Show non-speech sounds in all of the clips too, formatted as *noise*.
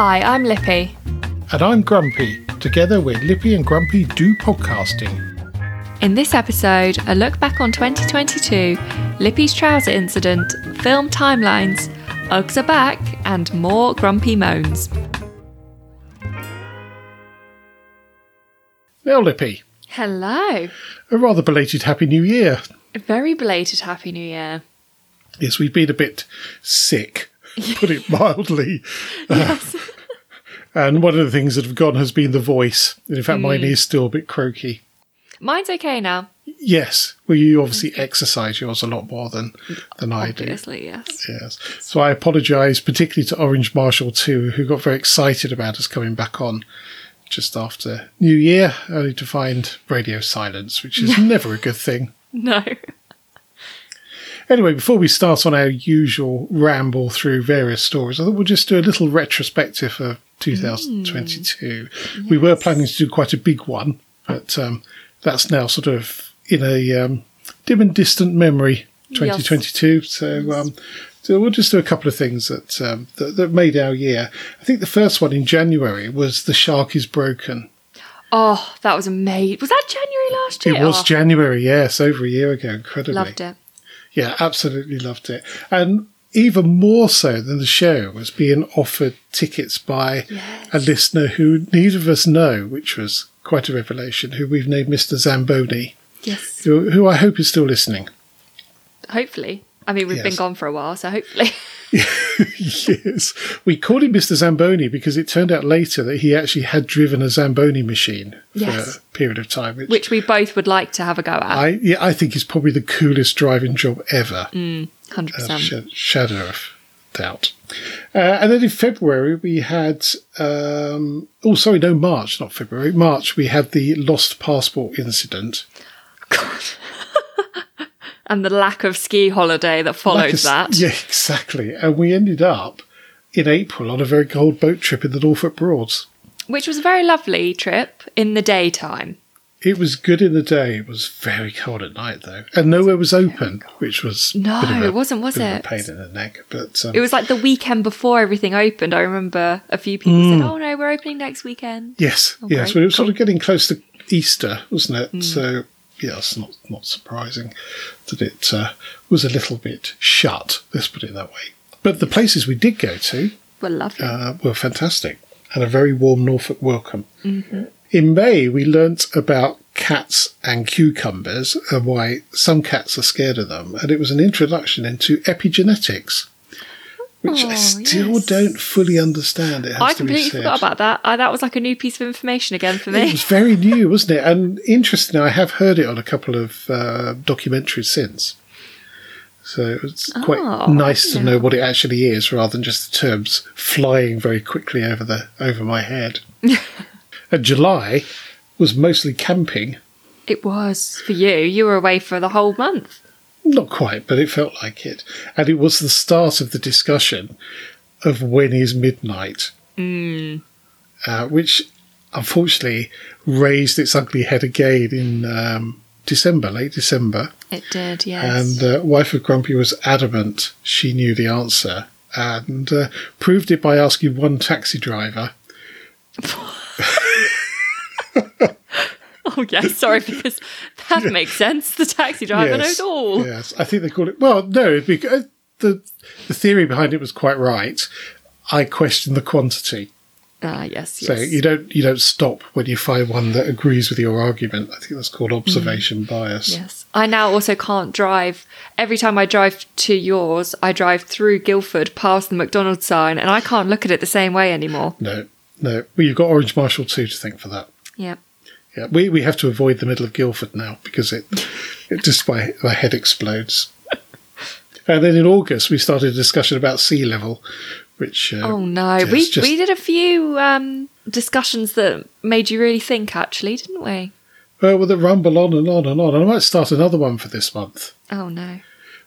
Hi, I'm Lippy. And I'm Grumpy. Together we're Lippy and Grumpy Do Podcasting. In this episode, a look back on 2022, Lippy's trouser incident, film timelines, Uggs are back, and more grumpy moans. Now, Lippy, Hello. a rather belated Happy New Year. A very belated Happy New Year. Yes, we've been a bit sick, *laughs* put it mildly. Yes. *laughs* And one of the things that have gone has been the voice. In fact, mine Mm. is still a bit croaky. Mine's okay now, Yes, well, you obviously exercise yours a lot more than, than I do. obviously, yes. Yes. So I apologise, particularly to Orange Marshall too, who got very excited about us coming back on just after New Year, only to find radio silence, which is *laughs* never a good thing. No. Anyway, before we start on our usual ramble through various stories, I thought we'll just do a little retrospective of 2022. We were planning to do quite a big one, but um, that's now sort of in a um, dim and distant memory, 2022. So, um, so we'll just do a couple of things that, um, that that made our year. I think the first one in January was "The Shark Is Broken." Oh, that was amazing. Was that January last year? It was Oh, January, yes, over a year ago. Incredibly, Loved it. Yeah, absolutely loved it. And even more so than the show was being offered tickets by Yes. a listener who neither of us know, which was quite a revelation, who we've named Mr. Zamboni, Yes. who, who I hope is still listening. Hopefully. I mean, we've been gone for a while, so hopefully. *laughs* *laughs* yes. We called him Mr. Zamboni because it turned out later that he actually had driven a Zamboni machine for Yes. a period of time, which, Which we both would like to have a go at. I, yeah, I think is probably the coolest driving job ever. Mm. 100%. uh, sh- shadow of doubt. Uh, and then in February we had, um, oh sorry, no March, not February. March we had the lost passport incident. God. *laughs* and the lack of ski holiday that followed Like a s- that. *laughs* Yeah, exactly. And we ended up in April on a very cold boat trip in the Norfolk Broads. Which was a very lovely trip in the daytime. It was good in the day. It was very cold at night though, and nowhere was open, which was a No, a- it wasn't, was bit of a it? pain in the neck. But um, It was like the weekend before everything opened. I remember a few people Mm. said, oh no, we're opening next weekend. Yes, Oh, yes. Well, it was sort of getting close to Easter, wasn't it? Mm. So, it's not not surprising that it uh, was a little bit shut. Let's put it that way. But the places we did go to Well, lovely. uh, were fantastic and a very warm Norfolk welcome. Mm-hmm. In May, we learnt about cats and cucumbers and why some cats are scared of them, and it was an introduction into epigenetics. Which I Oh, still yes. don't fully understand. It has I to be completely forgot about that. I, that was like a new piece of information again for me. It was very new, wasn't it? And interesting, I have heard it on a couple of uh, documentaries since. So it's quite Oh, nice to yeah. know what it actually is, rather than just the terms flying very quickly over the over my head. and *laughs* July was mostly camping. It was for you. You were away for the whole month. Not quite, but it felt like it. And it was the start of the discussion of when is midnight, uh, which unfortunately raised its ugly head again in um, December, late December. It did, yes. And uh, wife of Grumpy was adamant she knew the answer and uh, proved it by asking one taxi driver. *laughs* *laughs* *laughs* oh, yes, sorry, *laughs* because that makes sense. The taxi driver knows all. Yes, I think they call it. Well, no, because the the theory behind it was quite right. I question the quantity. Ah, yes, yes. So you don't you don't stop when you find one that agrees with your argument. I think that's called observation bias. Yes. I now also can't drive. Every time I drive to yours, I drive through Guildford past the McDonald's sign and I can't look at it the same way anymore. No, no. Well, you've got Orange Marshall too to thank for that. Yeah. Yeah, we, we have to avoid the middle of Guildford now because it, it just my my head explodes. *laughs* and then in August we started a discussion about sea level, which uh, Oh no. we just- we did a few um discussions that made you really think actually, didn't we? well, with it rumble on and on and on. And I might start another one for this month, Oh no.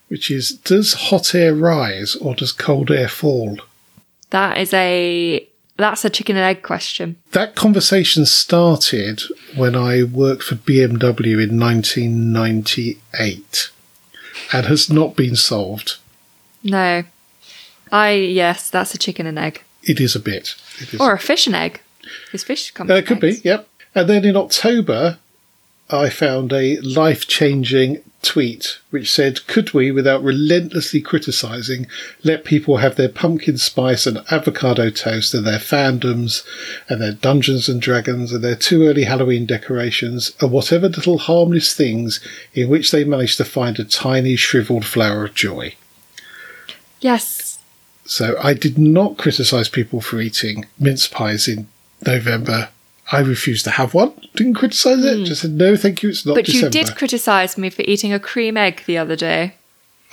which is: Does hot air rise or does cold air fall? That is a that's a chicken and egg question. That conversation started when I worked for BMW in 1998 and has not been solved. No. I yes, that's a chicken and egg. it is a bit. It is. Or a fish and egg. Because fish come. Uh, it could be, yep. And then in October, I found a life changing tweet which said, Could we, without relentlessly criticising, let people have their pumpkin spice and avocado toast and their fandoms and their Dungeons and Dragons and their too early Halloween decorations and whatever little harmless things in which they manage to find a tiny shriveled flower of joy? Yes. So I did not criticise people for eating mince pies in November. I refused to have one. Didn't criticise it. Hmm. Just said no, thank you. It's not. But December. you did criticise me for eating a cream egg the other day,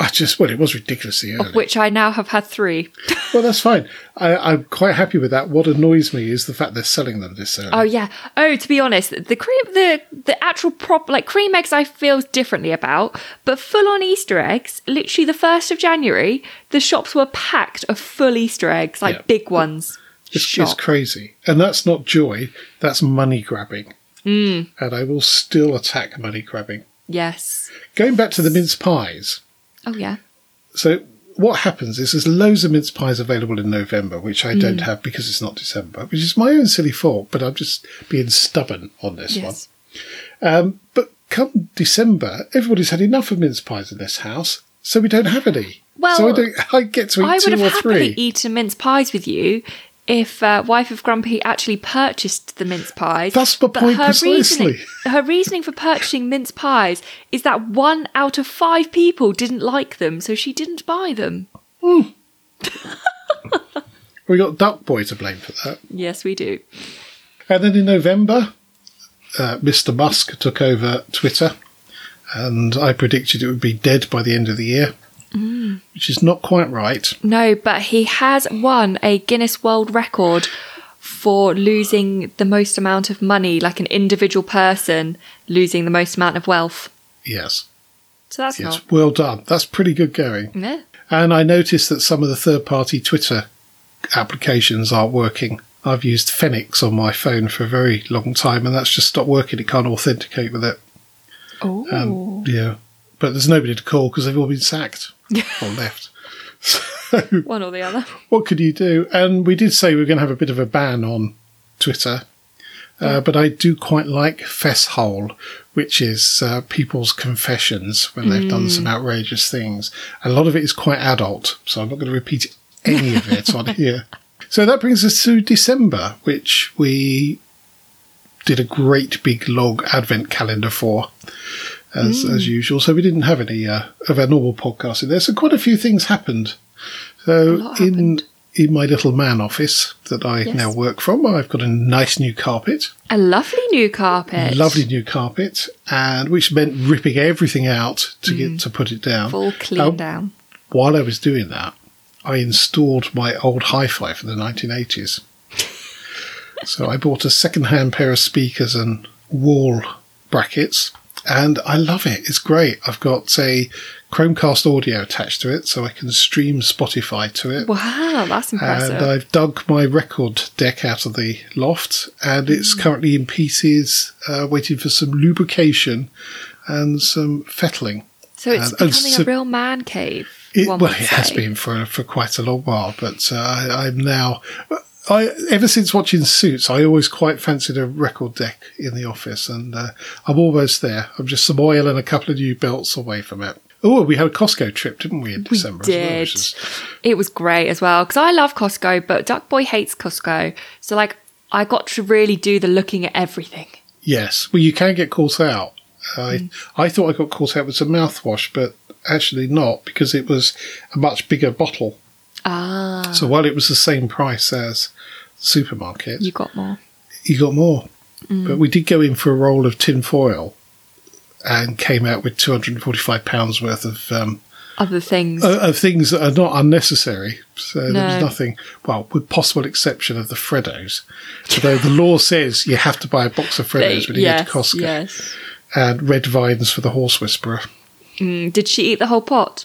I just well, it was ridiculously early. of which I now have had three. *laughs* Well, that's fine. I, I'm quite happy with that. What annoys me is the fact they're selling them this early. Oh yeah. Oh, to be honest, the cream, the the actual prop, like cream eggs, I feel differently about. But full on Easter eggs, literally the first of January, the shops were packed of full Easter eggs, like Yeah. big ones. It's, it's crazy, and that's not joy. That's money grabbing. Hmm. Mm. And I will still attack money grabbing. Yes. Going back to the mince pies. Oh yeah. So what happens is there's loads of mince pies available in November, which I Hmm. don't have because it's not December, which is my own silly fault. But I'm just being stubborn on this Yes. one. Um, but come December, everybody's had enough of mince pies in this house, so we don't have any. Well, so I, don't, I get to eat I would two have or happily three. eaten mince pies with you if uh, wife of Grumpy actually purchased the mince pies. That's my point her precisely. Reasoning, her reasoning for purchasing mince pies is that one out of five people didn't like them, so she didn't buy them. We got Duck Boy to blame for that. Yes, we do. And then in November, uh, Mr. Musk took over Twitter, and I predicted it would be dead by the end of the year, Mm. which is not quite right. No, but he has won a Guinness World Record for losing the most amount of money, like an individual person losing the most amount of wealth. Yes, So that's yes, not. well done. That's pretty good going. Yeah. And I noticed that some of the third-party Twitter applications aren't working. I've used Fenix on my phone for a very long time, and that's just stopped working. It can't authenticate with it. Oh. Um, yeah, but there's nobody to call because they've all been sacked *laughs* or left. *laughs* So One or the other. what could you do? And we did say we are going to have a bit of a ban on Twitter. Uh, but I do quite like Fesshole, which is uh, people's confessions when they've done some outrageous things. A lot of it is quite adult, so I'm not going to repeat any of it on here. *laughs* So that brings us to December, which we did a great big log advent calendar for, as, as usual. So we didn't have any uh, of our normal podcasts in there. So quite a few things happened. So in happened. in my little man office that I Yes. now work from, I've got a nice new carpet, A lovely new carpet. lovely new carpet, and which meant ripping everything out to get to put it down. Full clean Um, down. While I was doing that, I installed my old hi-fi from the 1980s. *laughs* so I bought a second-hand pair of speakers and wall brackets, and I love it. It's great. I've got a Chromecast audio attached to it, so I can stream Spotify to it. Wow, that's impressive. And I've dug my record deck out of the loft, and it's Mm. currently in pieces, uh, waiting for some lubrication and some fettling. so it's and- and becoming so- a real man cave. It, well, it has been for for quite a long while, but uh, I, I'm now. I ever since watching Suits, I always quite fancied a record deck in the office, and uh, I'm almost there. I'm just some oil and a couple of new belts away from it. Oh, we had a Costco trip, didn't we, in We December? as well, did. which is- It was great as well because I love Costco, but Duck Boy hates Costco. So like, I got to really do the looking at everything. Yes, well, you can get caught out. I Mm. I thought I got caught out with some mouthwash, but actually not because it was a much bigger bottle. Ah, So while it was the same price as supermarket, you got more. you got more. Mm. But we did go in for a roll of tin foil and came out with two hundred and forty-five pounds worth of um, Other things. of of things that are not unnecessary. So there was nothing. Well, with possible exception of the Freddos, although the law says you have to buy a box of They- *laughs* Freddos when you yes, get to Costco, yes. and red vines for the horse whisperer. Mm, did she eat the whole pot?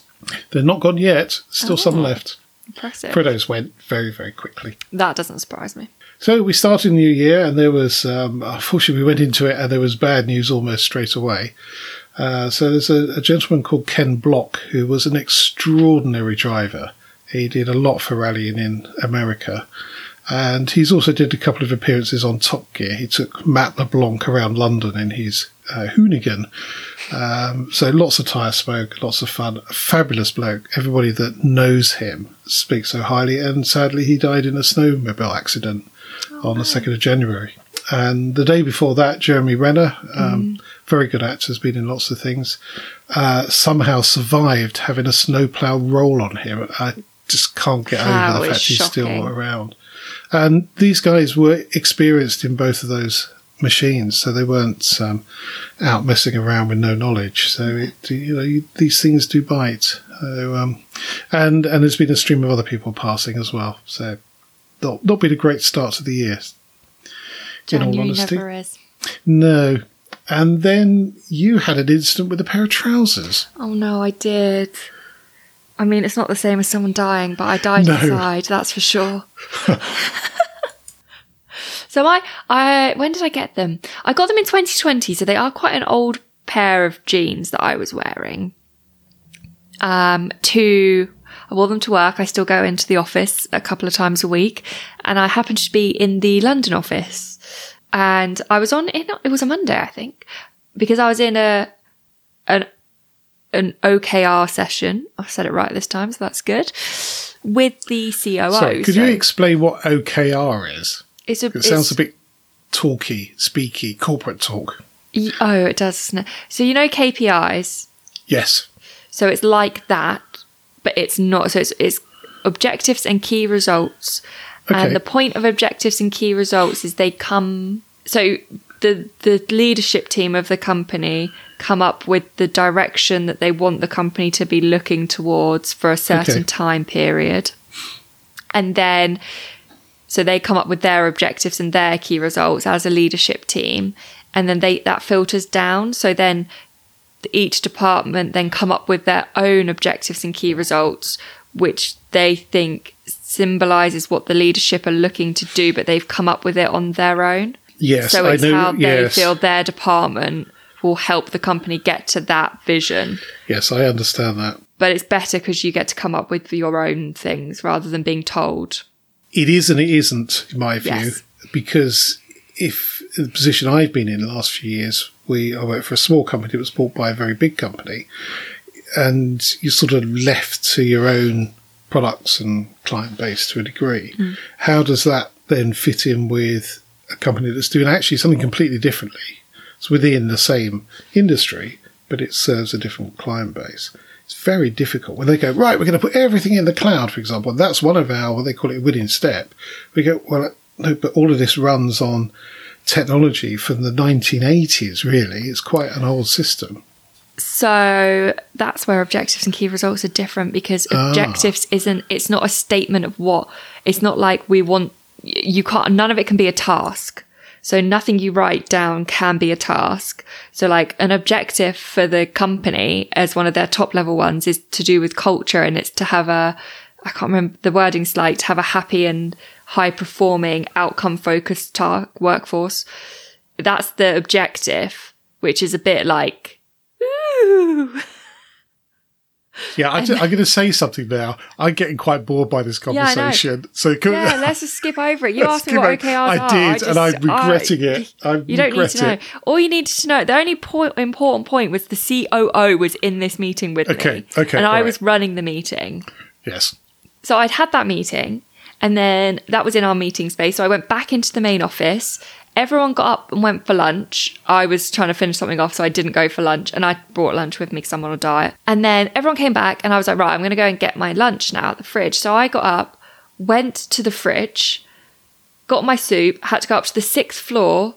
They're not gone yet. Still some Oh. left. Impressive. Freddos went very, very quickly. That doesn't surprise me. So we started the new year, and there was, um, unfortunately, we went into it, and there was bad news almost straight away. Uh, so there's a, a gentleman called Ken Block who was an extraordinary driver He did a lot for rallying in America. And he's also did a couple of appearances on Top Gear. He took Matt LeBlanc around London in his uh, Hoonigan. Um, so lots of tyre smoke, lots of fun. A fabulous bloke. Everybody that knows him speaks so highly. And sadly, he died in a snowmobile accident oh, on the 2nd of January. And the day before that, Jeremy Renner, um, mm. very good actor, has been in lots of things, uh, somehow survived having a snowplow roll on him. I just can't get over the fact he's still around. And these guys were experienced in both of those machines, so they weren't um, out messing around with no knowledge. So it, you know you, these things do bite. So, um, and and there's been a stream of other people passing as well. So not not been a great start to the year. January in all honesty, never is. No. And then you had an incident with a pair of trousers. Oh no, I did. I mean, it's not the same as someone dying, but I died no. inside, that's for sure. *laughs* so I, I, when did I get them? I got them in 2020, so they are quite an old pair of jeans that I was wearing. Um, to, I wore them to work. I still go into the office a couple of times a week, and I happened to be in the London office, and I was on. It, it was a Monday, I think, because I was in a an an OKR session. I said it right this time, so that's good. With the COO. Sorry, could so you explain what OKR is? It's a, it sounds a bit talky, speaky, corporate talk. Oh, it does. So you know KPIs. Yes. So it's like that, but it's not. So it's, it's objectives and key results. Okay. And the point of objectives and key results is they come. So the the leadership team of the company come up with the direction that they want the company to be looking towards for a certain okay. time period. And then so they come up with their objectives and their key results as a leadership team and then they that filters down so then each department then come up with their own objectives and key results which they think symbolizes what the leadership are looking to do but they've come up with it on their own Yes, so it's how they yes. feel their department will help the company get to that vision. Yes, I understand that. But it's better because you get to come up with your own things rather than being told. It is and it isn't, in my view, yes. because if the position I've been in the last few years, we I worked for a small company that was bought by a very big company, and you're sort of left to your own products and client base to a degree. Mm. How does that then fit in with a company that's doing actually something completely differently. It's within the same industry, but it serves a different client base. It's very difficult when they go, right, we're going to put everything in the cloud, for example. That's one of our, what they call it, winning step. We go, well, no, but all of this runs on technology from the 1980s, really. It's quite an old system. So that's where objectives and key results are different because ah. objectives ah. isn't, it's not a statement of what, it's not like we want you can't, none of it can be a task. So nothing you write down can be a task. So like an objective for the company as one of their top level ones is to do with culture and it's to have a, I can't remember the wording's like to have a happy and high performing outcome focused workforce. That's the objective, which is a bit like, ooh. Yeah, I, am going to say something now. I'm getting quite bored by this conversation. Yeah, so can, yeah, let's just skip over it. You asked me what OKRs I are. Did, I did, and I'm regretting I, it. *laughs* I'm you don't need to know. All you needed to know. The only point, important point was the COO was in this meeting with okay, me. Okay, okay. And I right. was running the meeting. Yes. So I'd had that meeting, and then that was in our meeting space. So I went back into the main office, Everyone got up and went for lunch. I was trying to finish something off, so I didn't go for lunch. And I brought lunch with me because I'm on a diet. And then everyone came back, and I was like, right, I'm going to go and get my lunch now at the fridge. So I got up, went to the fridge, got my soup, had to go up to the sixth floor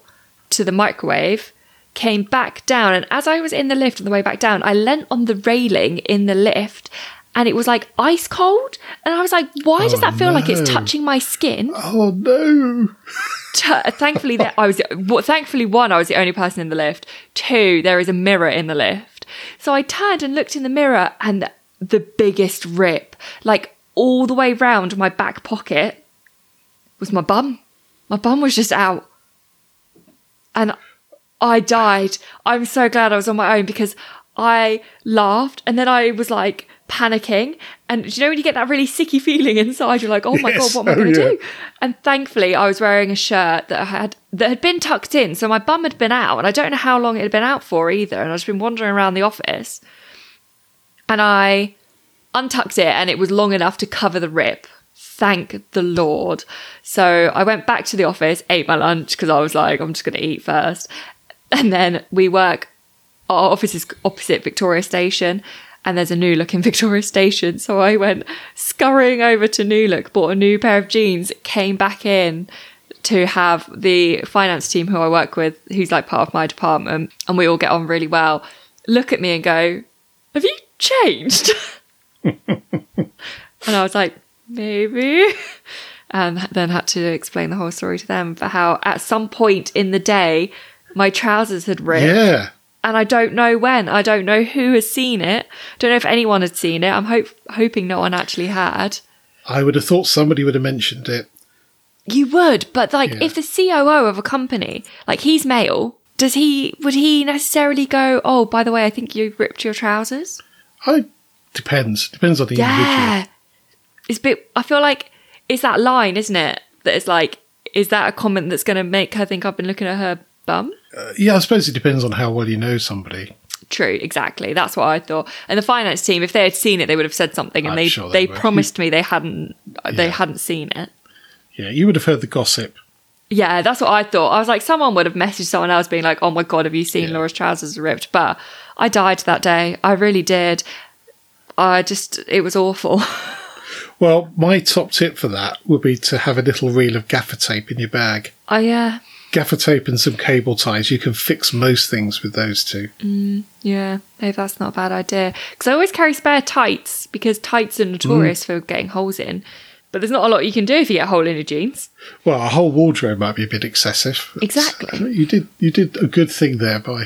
to the microwave, came back down. And as I was in the lift on the way back down, I leant on the railing in the lift and it was like ice cold. And I was like, why oh, does that feel no. like it's touching my skin? Oh no. thankfully, that I was well, thankfully one, I was the only person in the lift. Two, there is a mirror in the lift. So I turned and looked in the mirror, and the biggest rip, like all the way round my back pocket, was my bum. My bum was just out, and I died. I'm so glad I was on my own because I laughed and then I was like panicking. And do you know when you get that really sicky feeling inside? You're like, oh my *laughs* Yes. God, what am I Oh, going to yeah. do? And thankfully, I was wearing a shirt that had that had been tucked in, so my bum had been out, and I don't know how long it had been out for either. And I've just been wandering around the office, and I untucked it, and it was long enough to cover the rip. Thank the Lord. So I went back to the office, ate my lunch because I was like, I'm just going to eat first, and then we work. Our office is opposite Victoria Station, and there's a new look in *laughs* Victoria Station. So I went scurrying over to New Look, bought a new pair of jeans, came back in to have the finance team who I work with, who's like part of my department, and we all get on really well, look at me and go, Have you changed? *laughs* and I was like, Maybe. And then had to explain the whole story to them for how at some point in the day, my trousers had ripped Yeah. And I don't know when. I don't know who has seen it. Don't know if anyone had seen it. I'm hope hoping no one actually had. I would have thought somebody would have mentioned it. You would, but like Yeah. if the COO of a company, like he's male, does he would he necessarily go, "Oh, by the way, I think you ripped your trousers?" I depends. Depends on the individual. Yeah. It's a bit I feel like it's that line, isn't it? That is like is that a comment that's going to make her think I've been looking at her bum? Uh, yeah, I suppose it depends on how well you know somebody. True, exactly. That's what I thought. And the finance team, if they had seen it, they would have said something, and I'm they sure they they, promised me they hadn't they hadn't seen it. Yeah, you would have heard the gossip. Yeah, that's what I thought. I was like, someone would have messaged someone else being like, "Oh my god, have you seen Yeah. Laura's trousers ripped?" But I died that day. I really did. I just it was awful. *laughs* Well, my top tip for that would be to have a little reel of gaffer tape in your bag. I yeah Gaffer tape and some cable ties. You can fix most things with those two. yeah maybe that's not a bad idea because I always carry spare tights because tights are notorious for getting holes in. But there's not a lot you can do if you get a hole in your jeans. Well, a whole wardrobe might be a bit excessive. Exactly. You did you did a good thing there by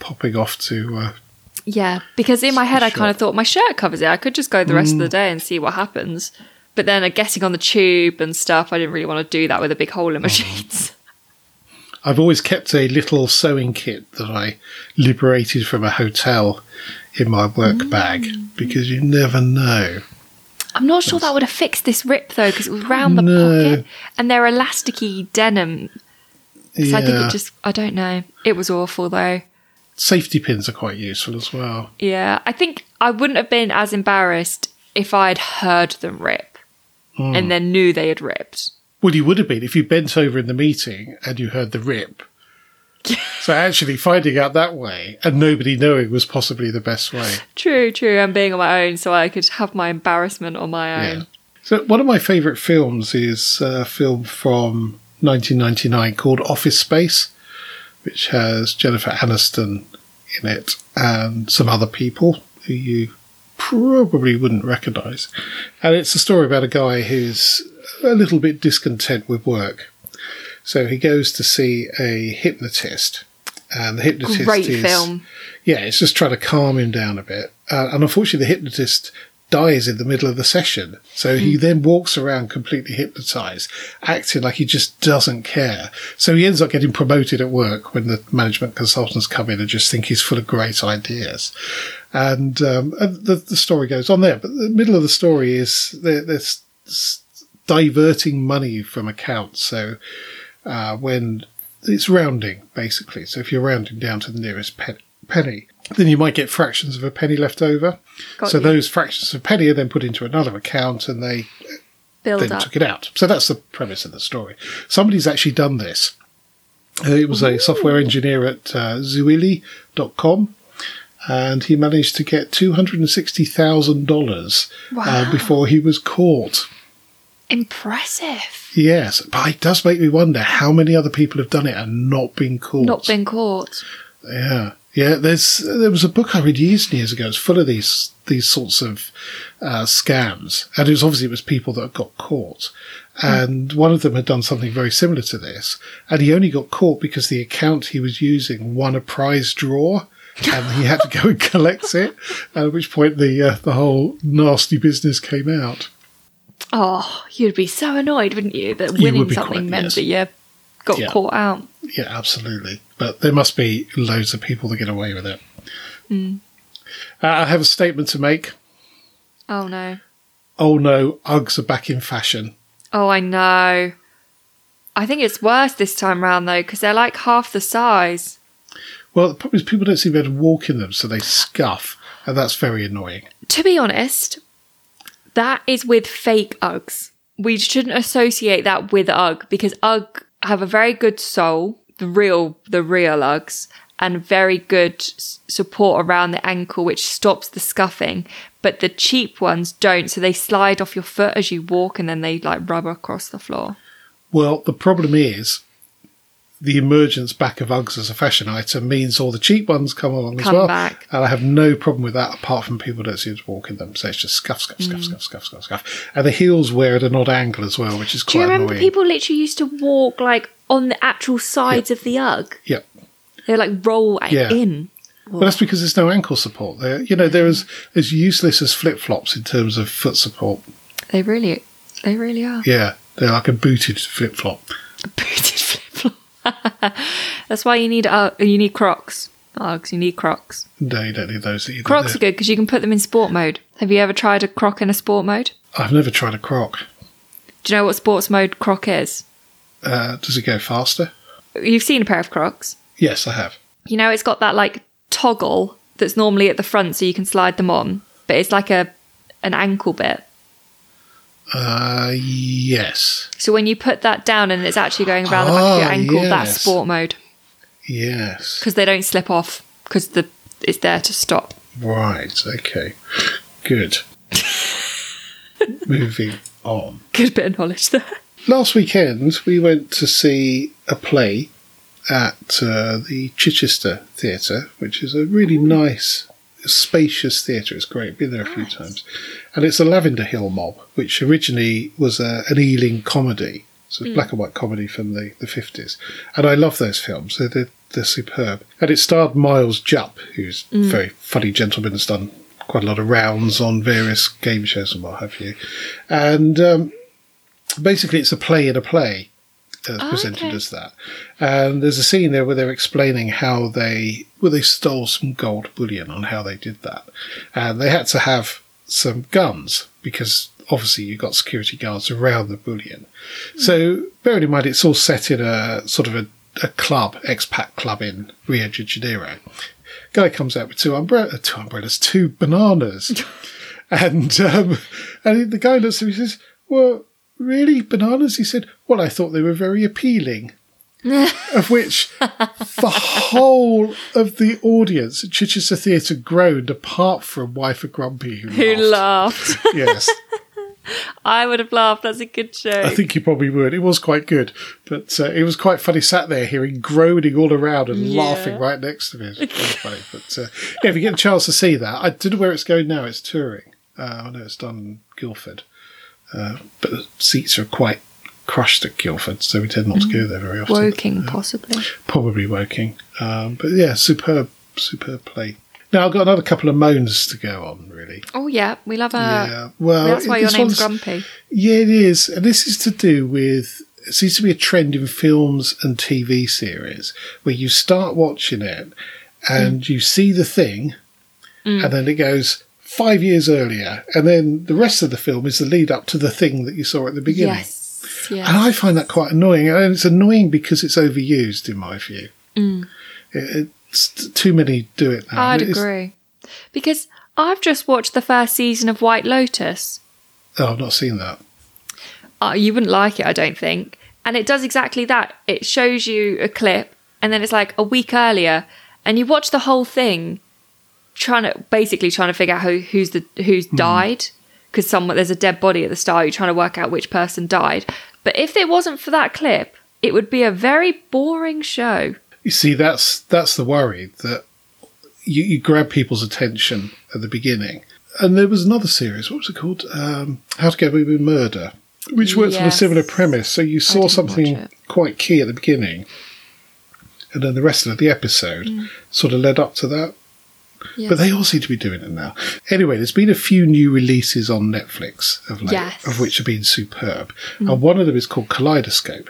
popping off to. Uh, Yeah, because in my head I kind of thought my shirt covers it. I could just go the rest of the day and see what happens. But then uh, getting on the tube and stuff, I didn't really want to do that with a big hole in my *laughs* jeans. I've always kept a little sewing kit that I liberated from a hotel in my work bag mm. because you never know. I'm not sure that would have fixed this rip though, because it was round the No. pocket and they're elasticy denim. So I think it just, I don't know. It was awful though. Safety pins are quite useful as well. Yeah, I think I wouldn't have been as embarrassed if I'd heard them rip and hmm. then knew they had ripped. Well, you would have been if you bent over in the meeting and you heard the rip. *laughs* so actually finding out that way and nobody knowing was possibly the best way. True, true. And being on my own so I could have my embarrassment on my own. Yeah. So one of my favourite films is a film from 1999 called Office Space, which has Jennifer Aniston in it and some other people who you probably wouldn't recognise. And it's a story about a guy who's a little bit discontent with work. So he goes to see a hypnotist, and the hypnotist Great is film. yeah, it's just trying to calm him down a bit. Uh, and unfortunately, the hypnotist dies in the middle of the session. So he then walks around completely hypnotized, acting like he just doesn't care. So he ends up getting promoted at work when the management consultants come in and just think he's full of great ideas. And, um, and the, the story goes on there. But the middle of the story is there, there's s- diverting money from accounts. So uh, when it's rounding, basically. So if you're rounding down to the nearest pe- penny, then you might get fractions of a penny left over. Got so you. those fractions of a penny are then put into another account and they Build then up. took it out. So that's the premise of the story. Somebody's actually done this. Uh, it was a software engineer at uh, Zulily.com and he managed to get $260,000 Wow. uh, before he was caught. Impressive. Yes, but it does make me wonder how many other people have done it and not been caught. Not been caught. Yeah, yeah. There's there was a book I read years and years ago. It's full of these these sorts of uh, scams, and it was obviously it was people that got caught. And one of them had done something very similar to this, and he only got caught because the account he was using won a prize draw. *laughs* and he had to go and collect it. At which point, the uh, the whole nasty business came out. Oh, you'd be so annoyed, wouldn't you, that winning be something quite, meant yes. that you got Yeah. caught out. Yeah, absolutely. But there must be loads of people that get away with it. Uh, I have a statement to make. Oh no. Oh no, Uggs are back in fashion. Oh, I know. I think it's worse this time round though, because they're like half the size. Well, the problem is people don't seem to be able to walk in them, so they scuff, and that's very annoying. To be honest, that is with fake Uggs. We shouldn't associate that with Ugg because Ugg have a very good sole, the real, the real Uggs, and very good support around the ankle, which stops the scuffing. But the cheap ones don't, so they slide off your foot as you walk, and then they like rub across the floor. Well, the problem is the emergence back of Uggs as a fashion item means all the cheap ones come along as well. back. And I have no problem with that apart from people don't seem to walk in them. So it's just scuff, scuff, Mm. scuff, scuff, scuff, scuff, scuff. And the heels wear at an odd angle as well, which is Do you quite remember annoying. people literally used to walk like on the actual sides of the Ugg? yeah. They like roll Yeah. in. Well, that's because there's no ankle support. They're, you know, they're as, as useless as flip flops in terms of foot support. They really, they really are. Yeah, they're like a booted flip flop. *laughs* Booted. *laughs* That's why you need uh, you need Crocs. Uggs, you need Crocs. No, you don't need those either. Crocs are good because you can put them in sport mode. Have you ever tried a Croc in a sport mode? I've never tried a croc. Do you know what sports mode Croc is? Uh, does it go faster? You've seen a pair of Crocs. Yes, I have. You know, it's got that like toggle that's normally at the front so you can slide them on, but it's like a an ankle bit. Uh, yes. So when you put that down and it's actually going around the back of your ankle, that's sport mode Yes. because they don't slip off because the it's there to stop. Right. Okay. Good. *laughs* Moving on. Good bit of knowledge there. Last weekend, we went to see a play at uh, the Chichester Theatre, which is a really nice, spacious theatre. It's great. Been there a few times, and it's a Lavender Hill mob, which originally was a, an Ealing comedy. So it's black and white comedy from the, the 50s. And I love those films. They're, they're, they're superb. And it starred Miles Jupp, who's a very funny gentleman, has done quite a lot of rounds on various game shows and what have you. And um, basically, it's a play in a play. Uh, Oh, presented okay. as that, and there's a scene there where they're explaining how they well they stole some gold bullion on how they did that, and they had to have some guns because obviously you've got security guards around the bullion. So bearing in mind it's all set in a sort of a, a club, expat club in Rio de Janeiro. Guy comes out with two umbrella, two umbrellas, two bananas, *laughs* and um, and the guy looks at him and says, "Well, really, bananas?" He said, "Well, I thought they were very appealing." *laughs* of which the whole of the audience at Chichester Theatre groaned, apart from Wife of Grumpy, who, Who laughed. laughed? *laughs* yes, *laughs* I would have laughed. That's a good show. I think you probably would. It was quite good, but uh, it was quite funny. Sat there hearing groaning all around and Yeah. laughing right next to me. It was funny. But uh, yeah, if you get a chance to see that, I don't know where it's going now. It's touring. Uh, I know it's done in Guildford, uh, but the seats are quite crushed at Guildford, so we tend not to go there very often. Woking, uh, possibly. Probably Woking. Um, but yeah, superb, superb play. Now I've got another couple of moans to go on. Really. Oh yeah, we love a. yeah. Well, that's why your name's Grumpy. Yeah, it is. And this is to do with, it seems to be a trend in films and TV series where you start watching it and mm. you see the thing mm. and then it goes five years earlier. And then the rest of the film is the lead up to the thing that you saw at the beginning. Yes. Yes. And I find that quite annoying. And it's annoying because it's overused, in my view. It, it's too many do it now. I'd It's- agree. Because I've just watched the first season of White Lotus. Oh, I've not seen that. Uh, you wouldn't like it, I don't think. And it does exactly that. It shows you a clip, and then it's like a week earlier, and you watch the whole thing, trying to basically trying to figure out who, who's the who's died because someone there's a dead body at the start. You're trying to work out which person died. But if it wasn't for that clip, it would be a very boring show. You see, that's that's the worry that you, you grab people's attention at the beginning. And there was another series. What was it called? Um, How to Get Away with Murder, which worked on a similar premise. So you saw something quite key at the beginning, and then the rest of the episode Mm. sort of led up to that. Yes. But they all seem to be doing it now. Anyway, there's been a few new releases on Netflix of late, Yes. of which have been superb. And one of them is called Kaleidoscope.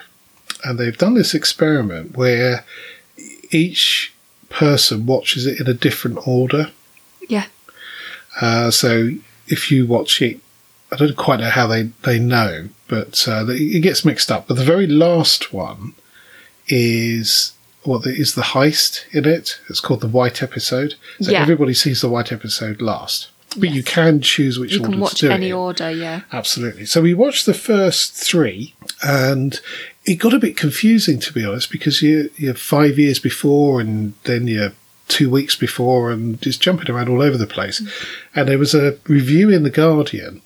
And they've done this experiment where each person watches it in a different order. Yeah. Uh, so if you watch it, I don't quite know how they, they know, but uh, it gets mixed up. But the very last one is what well, is the heist in it. It's called the White episode. So Yeah. everybody sees the White episode last. But Yes. you can choose which You order can to watch do it any in. order, yeah. Absolutely. So we watched the first three, and it got a bit confusing to be honest, because you you're five years before, and then you're two weeks before, and just jumping around all over the place. Mm. And there was a review in the Guardian,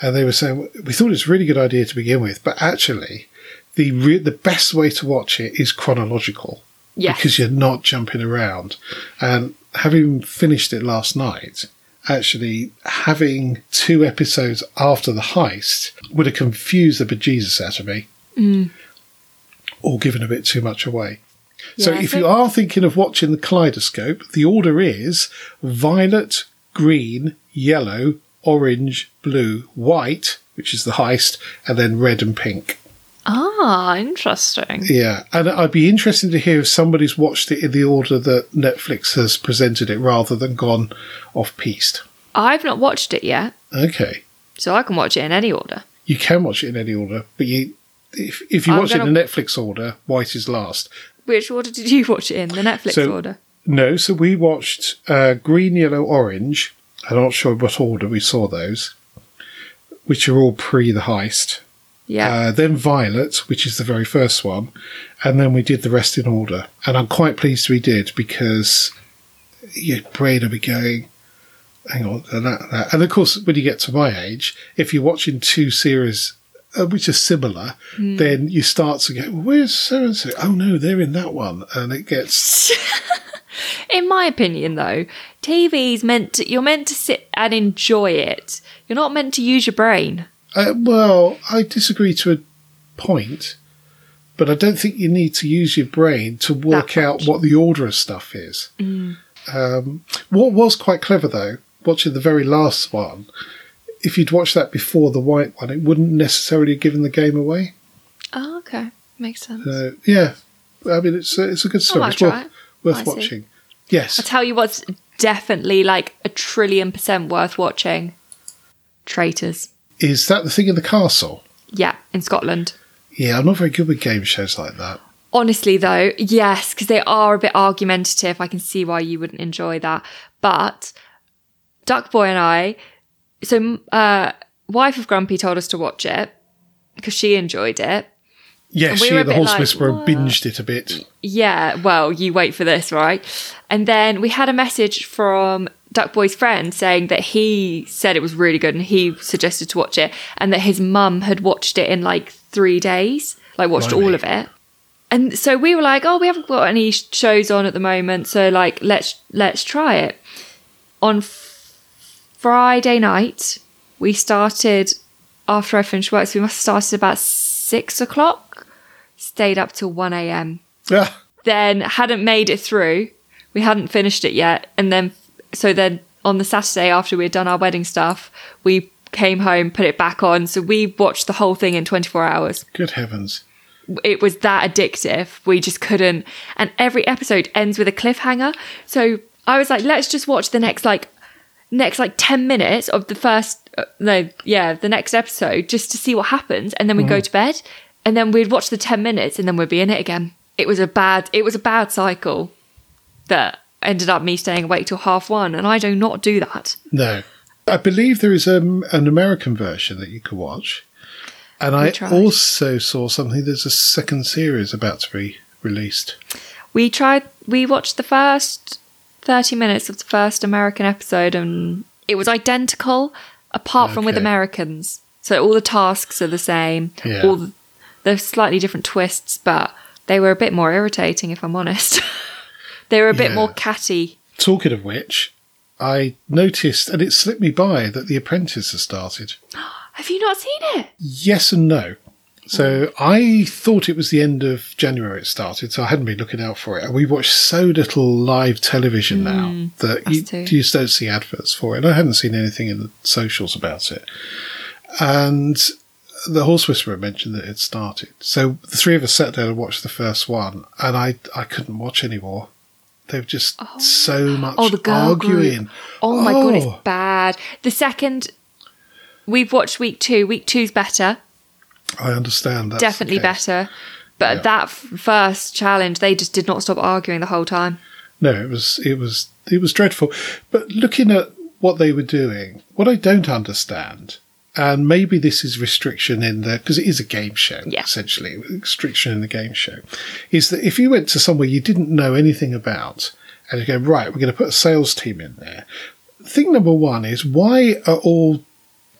and they were saying we thought it was a really good idea to begin with, but actually, the re- the best way to watch it is chronological Yes. because you're not jumping around. And having finished it last night, actually having two episodes after the heist would have confused the bejesus out of me. Mm. Or given a bit too much away. so Yeah, if so- you are thinking of watching the kaleidoscope, the order is violet, green, yellow, orange, blue, white, which is the heist, and then red and pink. Ah, interesting. Yeah, and I'd be interested to hear if somebody's watched it in the order that Netflix has presented it rather than gone off piste. I've not watched it yet, Okay, so I can watch it in any order. you can watch it in any order, but you if if you I'm watch it in the Netflix order, white is last. Which order did you watch it in? The Netflix So- order? No, so we watched uh, green, yellow, orange. I'm not sure what order we saw those, which are all pre the heist. Yeah. Uh, then Violet, which is the very first one, and then we did the rest in order. And I'm quite pleased we did because your brain will be going, hang on, and that, that. And of course, when you get to my age, if you're watching two series uh, which are similar, then you start to go, well, where's so and so? Oh no, they're in that one. And it gets, *laughs* In my opinion, though, TV's meant to, you're meant to sit and enjoy it. You're not meant to use your brain. Uh, well, I disagree to a point. But I don't think you need to use your brain to work out what the order of stuff is. Um, what was quite clever though, watching the very last one, if you'd watched that before the white one, it wouldn't necessarily have given the game away. Oh, okay. Makes sense. Uh, yeah, I mean it's a, it's a good story. might It's worth, it. worth I see. watching. Yes, I'll tell you what's definitely like a trillion percent worth watching Traitors. Is that the thing in the castle? Yeah, in Scotland. Yeah, I'm not very good with game shows like that. Honestly, though, yes, because they are a bit argumentative. I can see why you wouldn't enjoy that. But Duck Boy and I, so uh, wife of Grumpy told us to watch it because she enjoyed it. Yes, we she and the horse like, whisperer "What?" binged it a bit. Yeah, well, you wait for this, right? And then we had a message from Duck Boy's friend saying that he said it was really good and he suggested to watch it and that his mum had watched it in like three days, like watched Blimey. all of it. And so we were like, oh, we haven't got any shows on at the moment, so like let's let's try it. On f- Friday night, we started after I finished work, so we must have started about six o'clock. Stayed up till one a.m Yeah. then hadn't made it through. We hadn't finished it yet. And then, so then on the Saturday after we'd done our wedding stuff, we came home, put it back on. So we watched the whole thing in 24 hours. good heavens! It was that addictive. We just couldn't. And every episode ends with a cliffhanger. So I was like, let's just watch the next, like, next, like, 10 minutes of the first, uh, no, yeah, the next episode just to see what happens. And then we'd go to bed. And then we'd watch the 10 minutes and then we'd be in it again. It was a bad, it was a bad cycle that ended up me staying awake till half one. And I do not do that. No, I believe there is um, an American version that you can watch, and I tried. also saw something. There's a second series about to be released. We tried, we watched the first 30 minutes of the first American episode and it was identical apart from with Americans. So all the tasks are the same, Yeah. all the, there's slightly different twists, but they were a bit more irritating if I'm honest. *laughs* they were a bit Yeah. more catty. Talking of which, I noticed, and it slipped me by, that The Apprentice has started. *gasps* Have you not seen it? Yes and no. So I thought it was the end of January it started, so I hadn't been looking out for it. And we watch so little live television now hmm, that you, you just don't see adverts for it. And I hadn't seen anything in the socials about it. And the horse whisperer mentioned that it started. So the three of us sat down and watched the first one, and I I couldn't watch anymore. They were just oh. so much Oh, the girl arguing. group. Oh my god, Oh. it's bad. The second we've watched week two, week two's better, I understand that. definitely better. But Yeah. that first challenge, they just did not stop arguing the whole time. No, it was it was it was dreadful. But looking at what they were doing, what I don't understand, and maybe this is restriction in the because it is a game show Yeah. essentially restriction in the game show, is that if you went to somewhere you didn't know anything about and you go right, we're going to put a sales team in there. Thing number one is why are all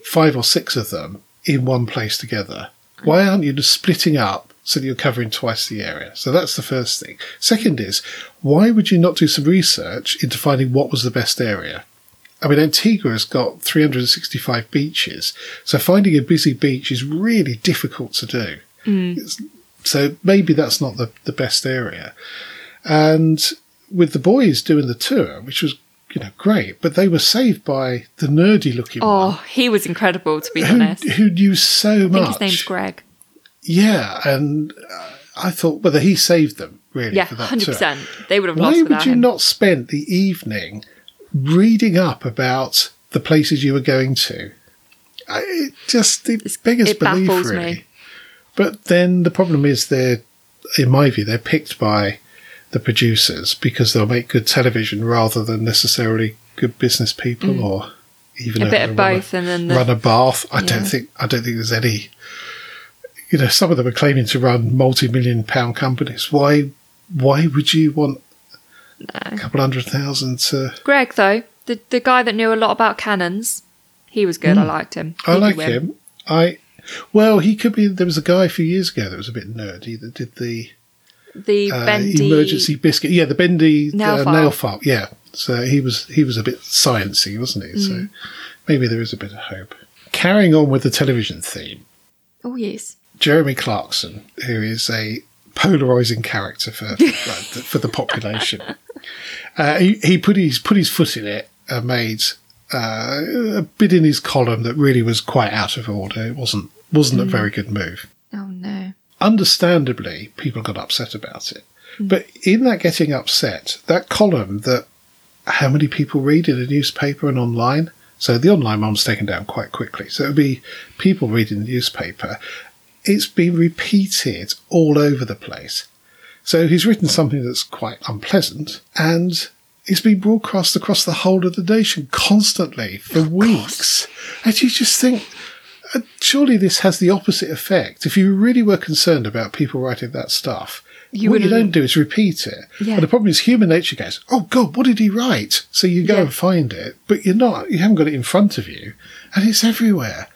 five or six of them in one place together? Why aren't you just splitting up so that you're covering twice the area? So that's the first thing. Second is, why would you not do some research into finding what was the best area? I mean, Antigua has got 365 beaches, so finding a busy beach is really difficult to do. Mm. It's- So maybe that's not the, the best area. And with the boys doing the tour, which was, you know, great, but they were saved by the nerdy looking oh, one Oh, he was incredible, to be who, honest. Who knew so much. his name's Greg. Yeah, and I thought whether he saved them really Yeah, hundred percent. They would have Why would you him. not spend the evening reading up about the places you were going to? I, it just it biggest it belief, really. me. But then the problem is they're, in my view, they're picked by the producers because they'll make good television rather than necessarily good business people or even Mm. A bit of run both, and then the- run a bath. I don't think I don't think there's any. You know, some of them are claiming to run multi-million pound companies. Why? Why would you want a couple hundred thousand to? Greg, though, the the guy that knew a lot about cannons, he was good. I liked him. Hmm. I He could like win. him. I well, he could be. There was a guy a few years ago that was a bit nerdy that did the The uh, bendy emergency biscuit. Yeah, the bendy Nail uh, file. nail file. Yeah, so he was he was a bit sciency, wasn't he? Mm. So maybe there is a bit of hope. Carrying on with the television theme, Oh yes. Jeremy Clarkson, who is a polarizing character for *laughs* like, for the population, uh, he, he put his put his foot in it and made uh, a bit in his column that really was quite out of order. It wasn't wasn't a very good move Oh no. understandably, people got upset about it. But in that getting upset, that column that how many people read in a newspaper and online, so the online one was taken down quite quickly. So it would be people reading the newspaper. It's been repeated all over the place. So he's written something that's quite unpleasant and it's been broadcast across the whole of the nation constantly for weeks. And you just think, uh, surely this has the opposite effect. If you really were concerned about people writing that stuff, You what you don't do is repeat it. Yeah. And the problem is human nature goes, oh God, what did he write? So you go Yeah. and find it, but you're not, you haven't got it in front of you and it's everywhere.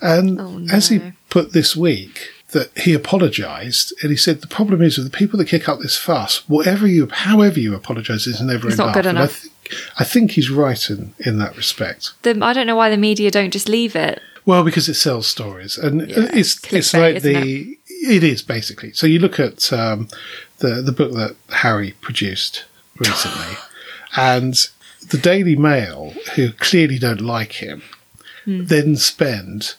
And Oh, as he no. Put this week, that he apologised and he said the problem is with the people that kick up this fuss, whatever you, however you apologise is never It's enough. not good And I, enough. think, I think he's right in, in that respect. The, I don't know why the media don't just leave it. Well, because it sells stories, and Yeah, it's it's it's like the it is basically. So you look at um, the the book that Harry produced recently, *sighs* and the Daily Mail, who clearly don't like him, Hmm. then spend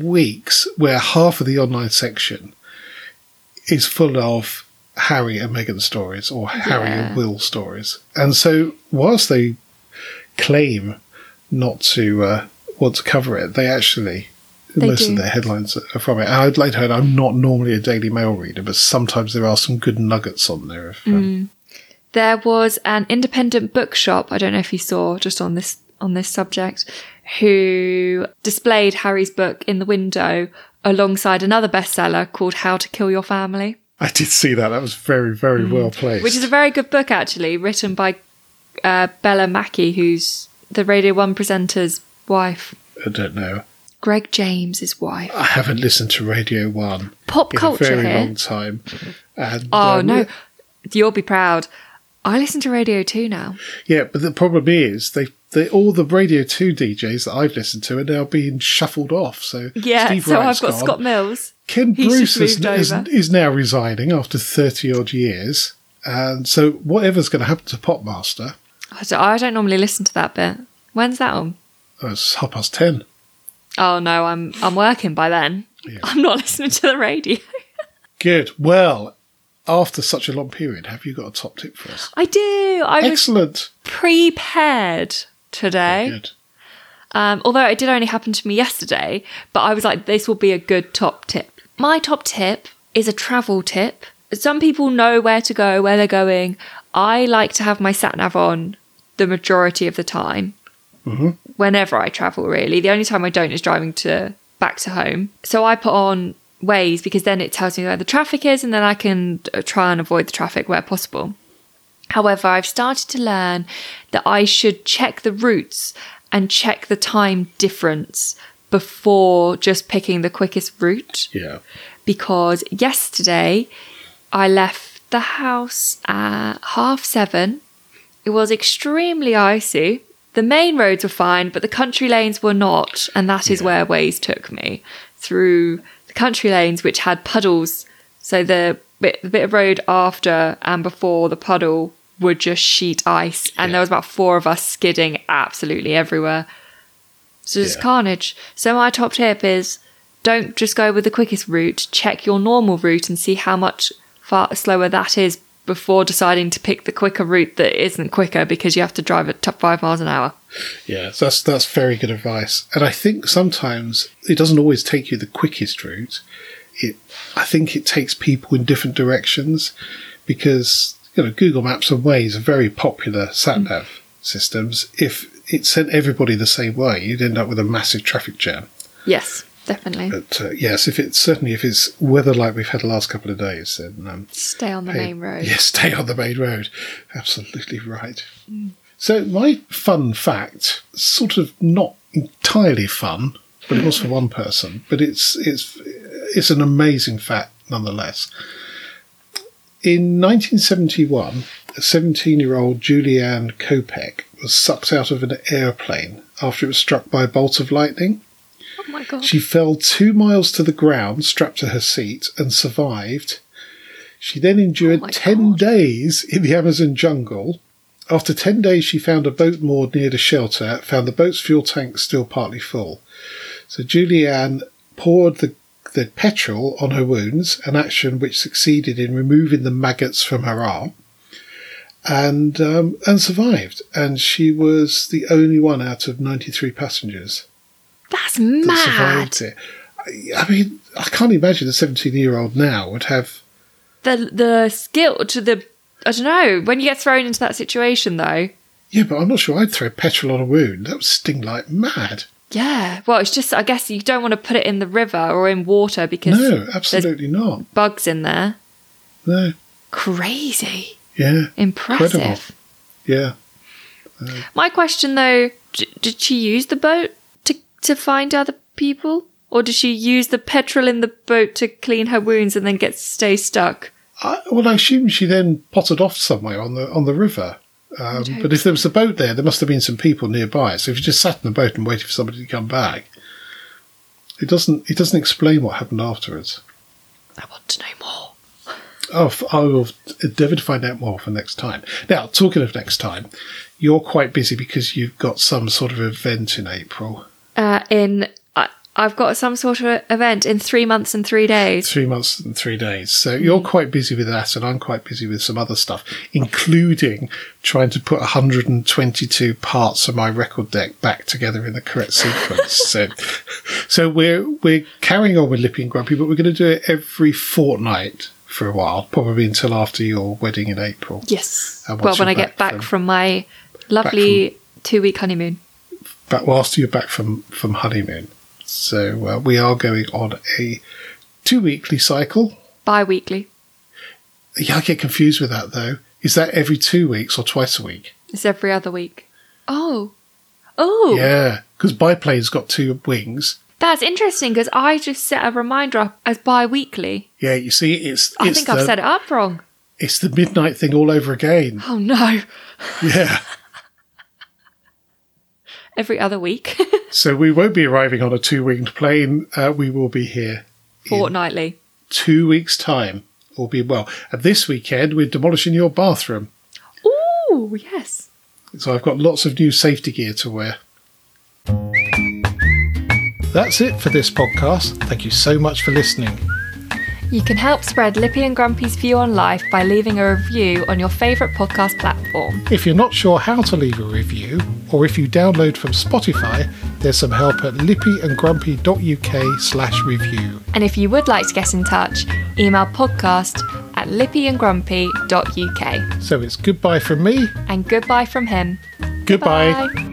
weeks where half of the online section is full of Harry and Meghan stories or Harry Yeah. and Will stories, and so whilst they claim not to uh, want to cover it, they actually They most do. of their headlines are from it. And I'd like to add, I'm not normally a Daily Mail reader, but sometimes there are some good nuggets on there. Mm. um, There was an independent bookshop. I don't know if you saw just on this on this subject, who displayed Harry's book in the window alongside another bestseller called How to Kill Your Family, I did see that. That was very, very well placed. Mm. which is a very good book actually, written by uh, Bella Mackie, who's the Radio One presenter's wife. I don't know. Greg James, James's wife. I haven't listened to Radio One Pop in culture a very here. long time. And, Oh um, no, you'll be proud. I listen to Radio Two now. Yeah, but the problem is they, they all the Radio Two DJs that I've listened to are now being shuffled off. So Yeah, Steve so Wright's I've got gone. Scott Mills. Ken He's Bruce is, is, is now resigning after thirty odd years, and so whatever's going to happen to Popmaster, I don't, I don't normally listen to that bit. When's that on? oh, it's half past ten. Oh no, I'm I'm working by then. Yeah. I'm not *laughs* listening to the radio. Good. Well, after such a long period, have you got a top tip for us? I do. I was Excellent. prepared today. Um, although it did only happen to me yesterday, but I was like, this will be a good top tip. My top tip is a travel tip. Some people know where to go, where they're going. I like to have my sat nav on the majority of the time. Whenever I travel, really. The only time I don't is driving to back to home. So I put on Waze because then it tells me where the traffic is, and then I can uh, try and avoid the traffic where possible. However, I've started to learn that I should check the routes and check the time difference before just picking the quickest route. Yeah. Because yesterday I left the house at half seven. It was extremely icy. The main roads were fine, but the country lanes were not. And that is where Waze took me through the country lanes, which had puddles. So the bit, the bit of road after and before the puddle were just sheet ice. And Yeah. there was about four of us skidding absolutely everywhere. So it's Yeah. carnage. So my top tip is don't just go with the quickest route. Check your normal route and see how much far slower that is before deciding to pick the quicker route that isn't quicker because you have to drive at top five miles an hour. Yeah, so that's that's very good advice. And I think sometimes it doesn't always take you the quickest route. It I think it takes people in different directions because you know Google Maps and Waze are very popular sat nav systems. If it sent everybody the same way, you'd end up with a massive traffic jam. Yes, definitely. But uh, yes, if it's certainly if it's weather like we've had the last couple of days, then um, Stay on the Hey, main road. *laughs* Yes, stay on the main road. Absolutely right. So my fun fact, sort of not entirely fun, but it was for one person. But it's it's it's an amazing fact nonetheless. In 1971, a 17-year-old Juliane Koepcke was sucked out of an airplane after it was struck by a bolt of lightning. Oh my god. She fell two miles to the ground, strapped to her seat, and survived. She then endured Oh 10 God. days in the Amazon jungle. After 10 days, she found a boat moored near the shelter, found the boat's fuel tank still partly full. So Juliane poured the, the petrol on her wounds, an action which succeeded in removing the maggots from her arm. And um, and survived, and she was the only one out of ninety three passengers That's that mad. survived it. I, I mean, I can't imagine a 17 year old now would have. The the skill to the I don't know, when you get thrown into that situation though. Yeah, but I'm not sure I'd throw petrol on a wound. That would sting like mad. Yeah. Well, it's just I guess you don't want to put it in the river or in water because No, absolutely not. bugs in there. No. Crazy. Yeah. Impressive. Incredible. Yeah. My question though, d- did she use the boat to to find other people, or did she use the petrol in the boat to clean her wounds and then get stay stuck? I, well, I assume she then potted off somewhere on the on the river. Um, but if there was a boat there, there must have been some people nearby. So if you just sat in the boat and waited for somebody to come back, it doesn't it doesn't explain what happened afterwards. I want to know more. Oh, I will endeavour to find out more for next time. Now, talking of next time, you're quite busy because you've got some sort of event in April. Uh, in I've got some sort of event in three months and three days. Three months and three days. So you're hmm. quite busy with that, and I'm quite busy with some other stuff, including trying to put 122 parts of my record deck back together in the correct sequence. so, *laughs* so we're we're carrying on with Lippy and Grumpy, but we're going to do it every fortnight for a while, probably until after your wedding in April. Yes. Well, when I get back back from- from my lovely two week honeymoon. but whilst you're back from from honeymoon. So uh, we are going on a two weekly cycle. Bi weekly. Yeah, I get confused with that though. Is that every two weeks or twice a week? It's every other week. Oh. Oh. Yeah, because biplane's got two wings. That's interesting because I just set a reminder up as bi weekly. Yeah, you see, it's I it's think the, I've set it up wrong. it's the midnight thing all over again. Oh no. Yeah, *laughs* Every other week. *laughs* so we won't be arriving on a two winged plane. Uh, we will be here Fortnightly. two weeks' time. All being well. And this weekend we're demolishing your bathroom. Oh, yes. So I've got lots of new safety gear to wear. That's it for this podcast. Thank you so much for listening. You can help spread Lippy and Grumpy's view on life by leaving a review on your favourite podcast platform. If you're not sure how to leave a review, or if you download from Spotify, there's some help at lippyandgrumpy.uk slash review. And if you would like to get in touch, email podcast at lippyandgrumpy.uk. So it's goodbye from me. And goodbye from him. Goodbye. Bye.